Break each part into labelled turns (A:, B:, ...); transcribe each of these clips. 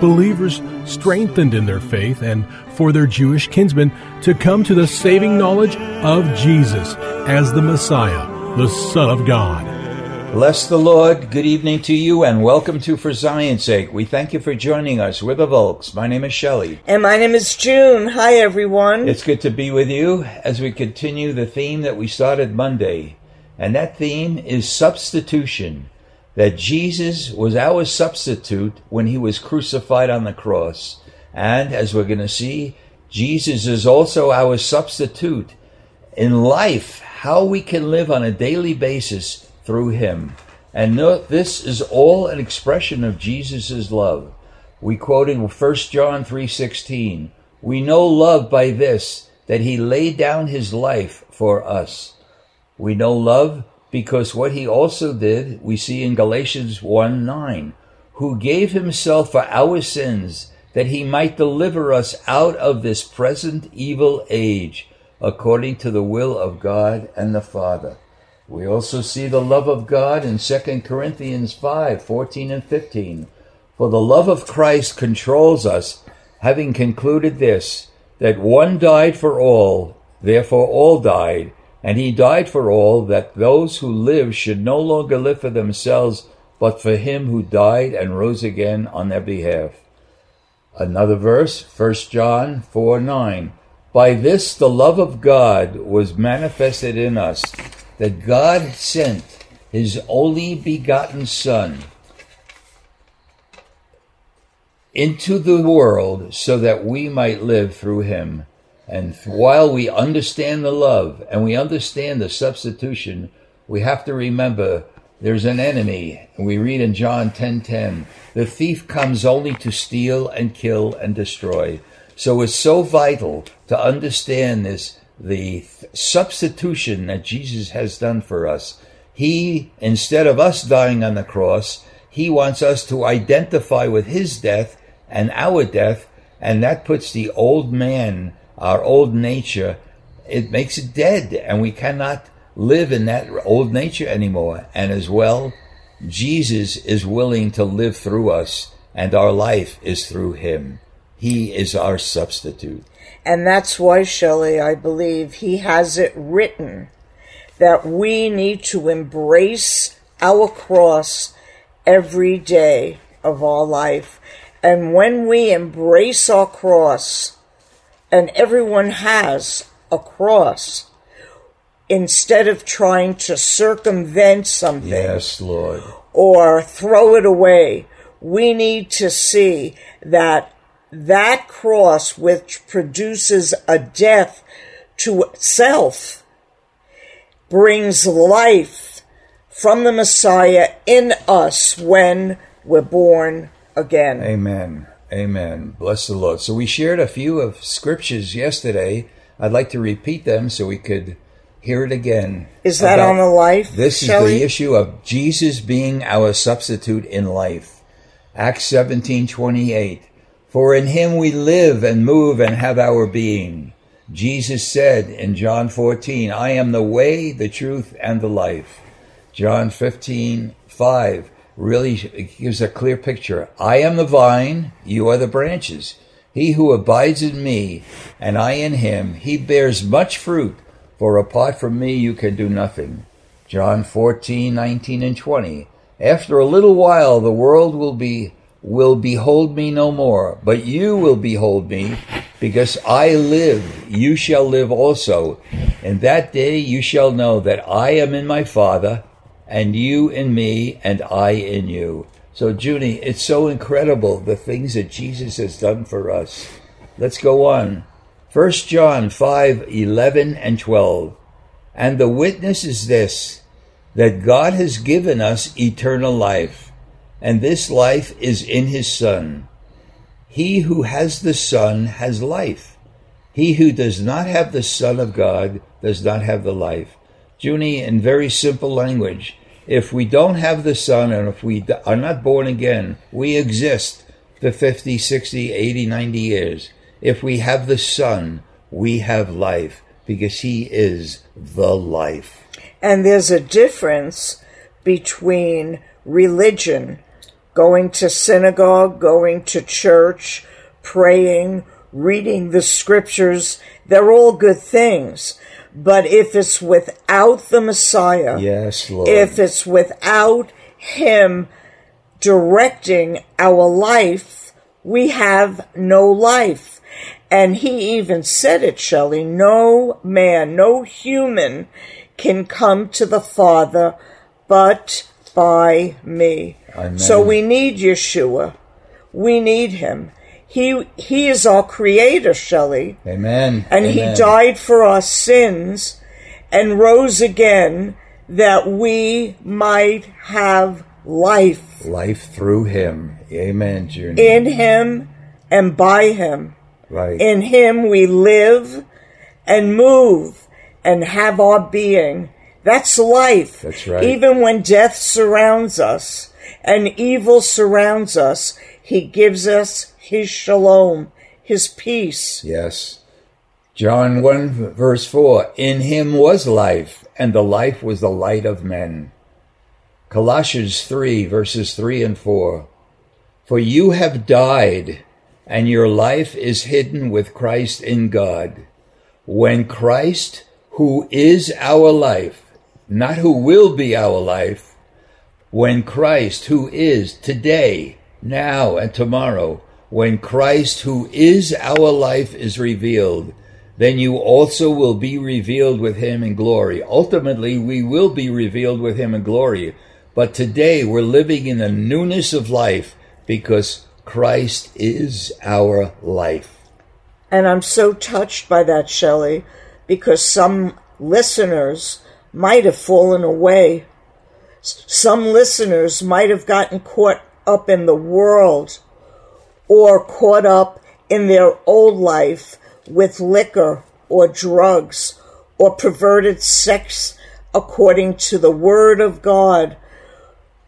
A: Believers strengthened in their faith and for their Jewish kinsmen to come to the saving knowledge of Jesus as the Messiah, the Son of God.
B: Bless the Lord. Good evening to you and welcome to For Zion's Sake. We thank you for joining us. We're the Volks. My name is Shelley.
C: And my name is June. Hi, everyone.
B: It's good to be with you as we continue the theme that we started Monday. And that theme is substitution. That Jesus was our substitute when he was crucified on the cross. And as we're going to see, Jesus is also our substitute in life, how we can live on a daily basis through him. And note, this is all an expression of Jesus' love. We quoted 1 John 3:16. We know love by this that he laid down his life for us. We know love because what he also did, we see in Galatians 1 9, who gave himself for our sins that he might deliver us out of this present evil age, according to the will of God and the Father. We also see the love of God in 2 Corinthians 5 14 and 15. For the love of Christ controls us, having concluded this, that one died for all, therefore all died and he died for all, that those who live should no longer live for themselves, but for him who died and rose again on their behalf. Another verse, 1 John 4 9. By this the love of God was manifested in us, that God sent his only begotten Son into the world so that we might live through him. And while we understand the love and we understand the substitution, we have to remember there's an enemy. We read in John 10:10, the thief comes only to steal and kill and destroy. So it's so vital to understand this the substitution that Jesus has done for us. He instead of us dying on the cross, he wants us to identify with his death and our death, and that puts the old man our old nature, it makes it dead, and we cannot live in that old nature anymore. And as well, Jesus is willing to live through us, and our life is through him. He is our substitute.
C: And that's why, Shelley, I believe he has it written that we need to embrace our cross every day of our life. And when we embrace our cross, and everyone has a cross, instead of trying to circumvent something
B: Yes, Lord.
C: or throw it away, we need to see that that cross, which produces a death to self, brings life from the Messiah in us when we're born again.
B: Amen. Amen. Bless the Lord. So we shared a few of scriptures yesterday. I'd like to repeat them so we could hear it again.
C: Is that on the life?
B: This is
C: Shelley?
B: the issue of Jesus being our substitute in life. Acts 17:28. For in him we live and move and have our being. Jesus said in John 14, I am the way, the truth and the life. John 15:5 really gives a clear picture. I am the vine, you are the branches. He who abides in me and I in him, he bears much fruit, for apart from me you can do nothing. John 14, 19 and 20. After a little while the world will be will behold me no more, but you will behold me, Because I live, you shall live also. And that day you shall know that I am in my Father, and you in me, and I in you. So, Junie, it's so incredible the things that Jesus has done for us. Let's go on. 1 John 5 11 and 12. And the witness is this that God has given us eternal life, and this life is in his Son. He who has the Son has life. He who does not have the Son of God does not have the life. Junie, in very simple language, if we don't have the Son and if we are not born again, we exist for 50, 60, 80, 90 years. If we have the Son, we have life because He is the life.
C: And there's a difference between religion, going to synagogue, going to church, praying, reading the scriptures. They're all good things. But if it's without the Messiah,
B: Yes, Lord.
C: if it's without Him directing our life, we have no life. And He even said it, Shelley no man, no human can come to the Father but by me.
B: Amen.
C: So we need Yeshua. We need Him. He, he is our creator, Shelley
B: Amen.
C: and
B: Amen.
C: he died for our sins and rose again that we might have life
B: Life through Him. Amen, Junie.
C: in him and by him.
B: right.
C: In him we live and move and have our being. That's life.
B: That's right.
C: Even when death surrounds us and evil surrounds us, he gives us his shalom, his peace.
B: Yes. John 1 verse 4 In him was life, and the life was the light of men. Colossians 3 verses 3 and 4 For you have died, and your life is hidden with Christ in God. When Christ, who is our life, not who will be our life, when Christ, who is today, now, and tomorrow, when Christ, who is our life, is revealed, then you also will be revealed with him in glory. Ultimately, we will be revealed with him in glory. But today, we're living in the newness of life because Christ is our life.
C: And I'm so touched by that, Shelley, because some listeners might have fallen away. Some listeners might have gotten caught up in the world or caught up in their old life with liquor or drugs or perverted sex according to the Word of God.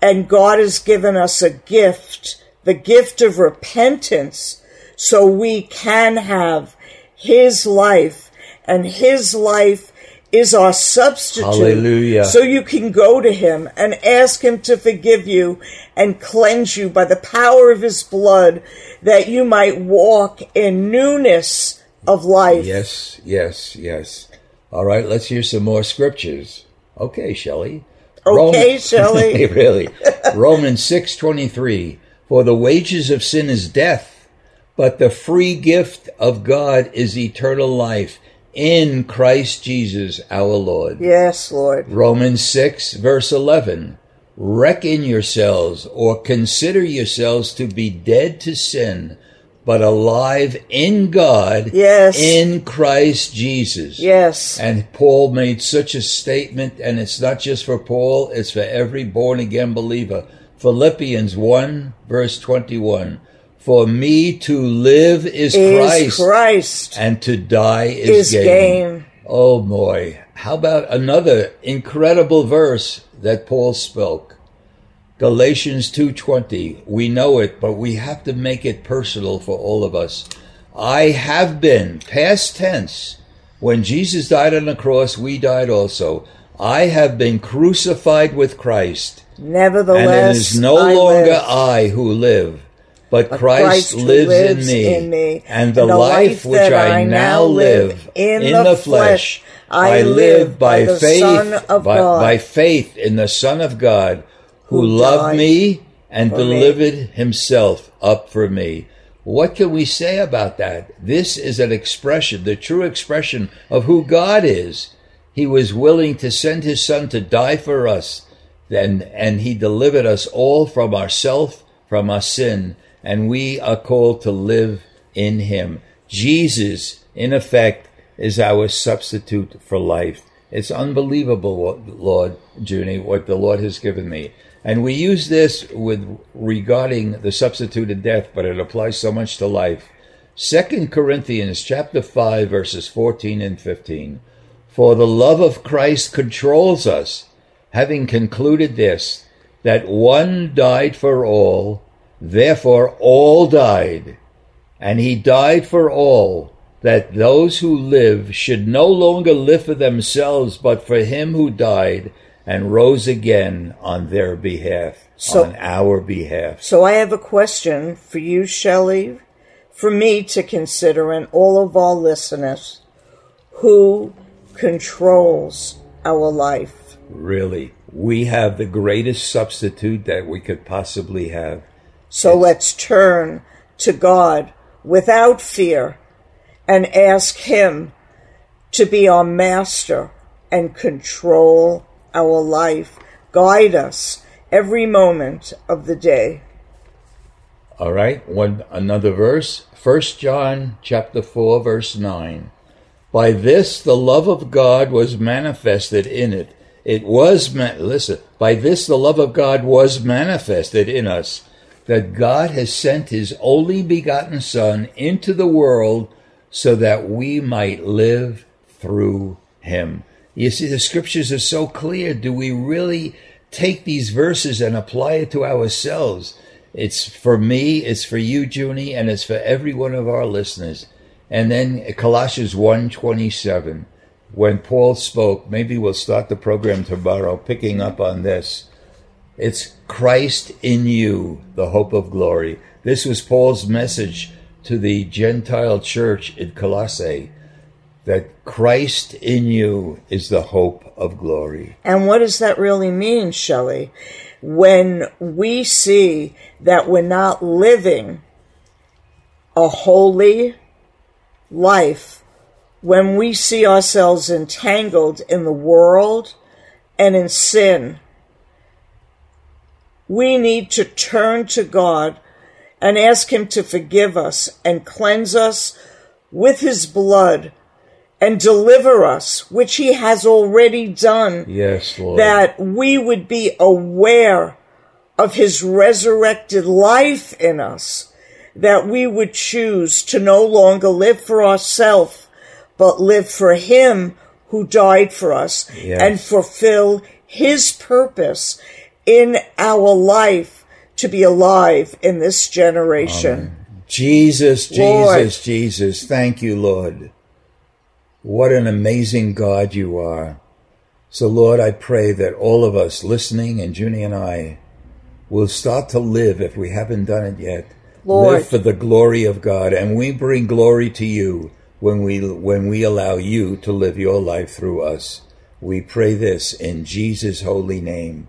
C: And God has given us a gift, the gift of repentance, so we can have His life. And His life is our substitute.
B: Hallelujah.
C: So you can go to Him and ask Him to forgive you and cleanse you by the power of His blood that you might walk in newness of life.
B: Yes, yes, yes. All right, let's hear some more scriptures. Okay, Shelley.
C: Okay, Shelley.
B: really. Romans 6:23 For the wages of sin is death, but the free gift of God is eternal life in Christ Jesus our Lord.
C: Yes, Lord.
B: Romans 6, verse 11. Reckon yourselves or consider yourselves to be dead to sin, but alive in God
C: Yes.
B: in Christ Jesus.
C: Yes.
B: And Paul made such a statement, and it's not just for Paul, it's for every born again believer. Philippians 1, verse 21. For me to live is,
C: Is
B: Christ,
C: Christ.
B: and to die is,
C: Is gain.
B: Oh boy. How about another incredible verse that Paul spoke? Galatians 2:20. We know it, but we have to make it personal for all of us. I have been past tense. When Jesus died on the cross, we died also. I have been crucified with Christ,
C: Nevertheless,
B: and it is no
C: I
B: longer
C: live.
B: I who live, but,
C: But
B: Christ, lives,
C: lives
B: in, me,
C: in me.
B: and the,
C: And the
B: life
C: life
B: which I now live
C: live in the flesh, I live by
B: faith, by, by faith in the Son of God, who,
C: Who
B: loved me and
C: for me.
B: delivered himself up for me. What can we say about that? This is an expression, the true expression of who God is. He was willing to send his son to die for us, and, and he delivered us all from ourself, from our sin, and we are called to live in him. Jesus, in effect, is our substitute for life. It's unbelievable, Lord, Junie, what the Lord has given me. And we use this with regarding the substituted death, but it applies so much to life. Second Corinthians chapter 5 verses 14 and 15. For the love of Christ controls us, having concluded this, that one died for all, therefore all died. And he died for all, that those who live should no longer live for themselves, but for him who died and rose again on their behalf, so, on our behalf.
C: So I have a question for you, Shelley, for me to consider, and all of our listeners. Who controls our life?
B: Really, we have the greatest substitute that we could possibly have.
C: So let's turn to God without fear and ask Him to be our master and control our life, guide us every moment of the day.
B: All right, one another verse, First John chapter 4 verse 9. By this the love of God was manifested in it. It was listen, by this the love of God was manifested in us that God has sent his only begotten son into the world so that we might live through him. You see, the scriptures are so clear. Do we really take these verses and apply it to ourselves? It's for me, it's for you, Junie, and it's for every one of our listeners. And then Colossians 1.27, when Paul spoke, maybe we'll start the program tomorrow picking up on this. It's Christ in you, the hope of glory. This was Paul's message to the Gentile church in Colossae that Christ in you is the hope of glory.
C: And what does that really mean, Shelley? When we see that we're not living a holy life, when we see ourselves entangled in the world and in sin, we need to turn to God and ask Him to forgive us and cleanse us with His blood and deliver us, which He has already done.
B: Yes, Lord.
C: That we would be aware of His resurrected life in us, that we would choose to no longer live for ourselves, but live for Him who died for us yes. and fulfill His purpose in our life to be alive in this generation. Amen.
B: Jesus, Jesus, Lord. Jesus. Thank you, Lord. What an amazing God you are. So, Lord, I pray that all of us listening and Junie and I will start to live if we haven't done it yet. Lord. Live for the glory of God, and we bring glory to you when we when we allow you to live your life through us. We pray this in Jesus' holy name.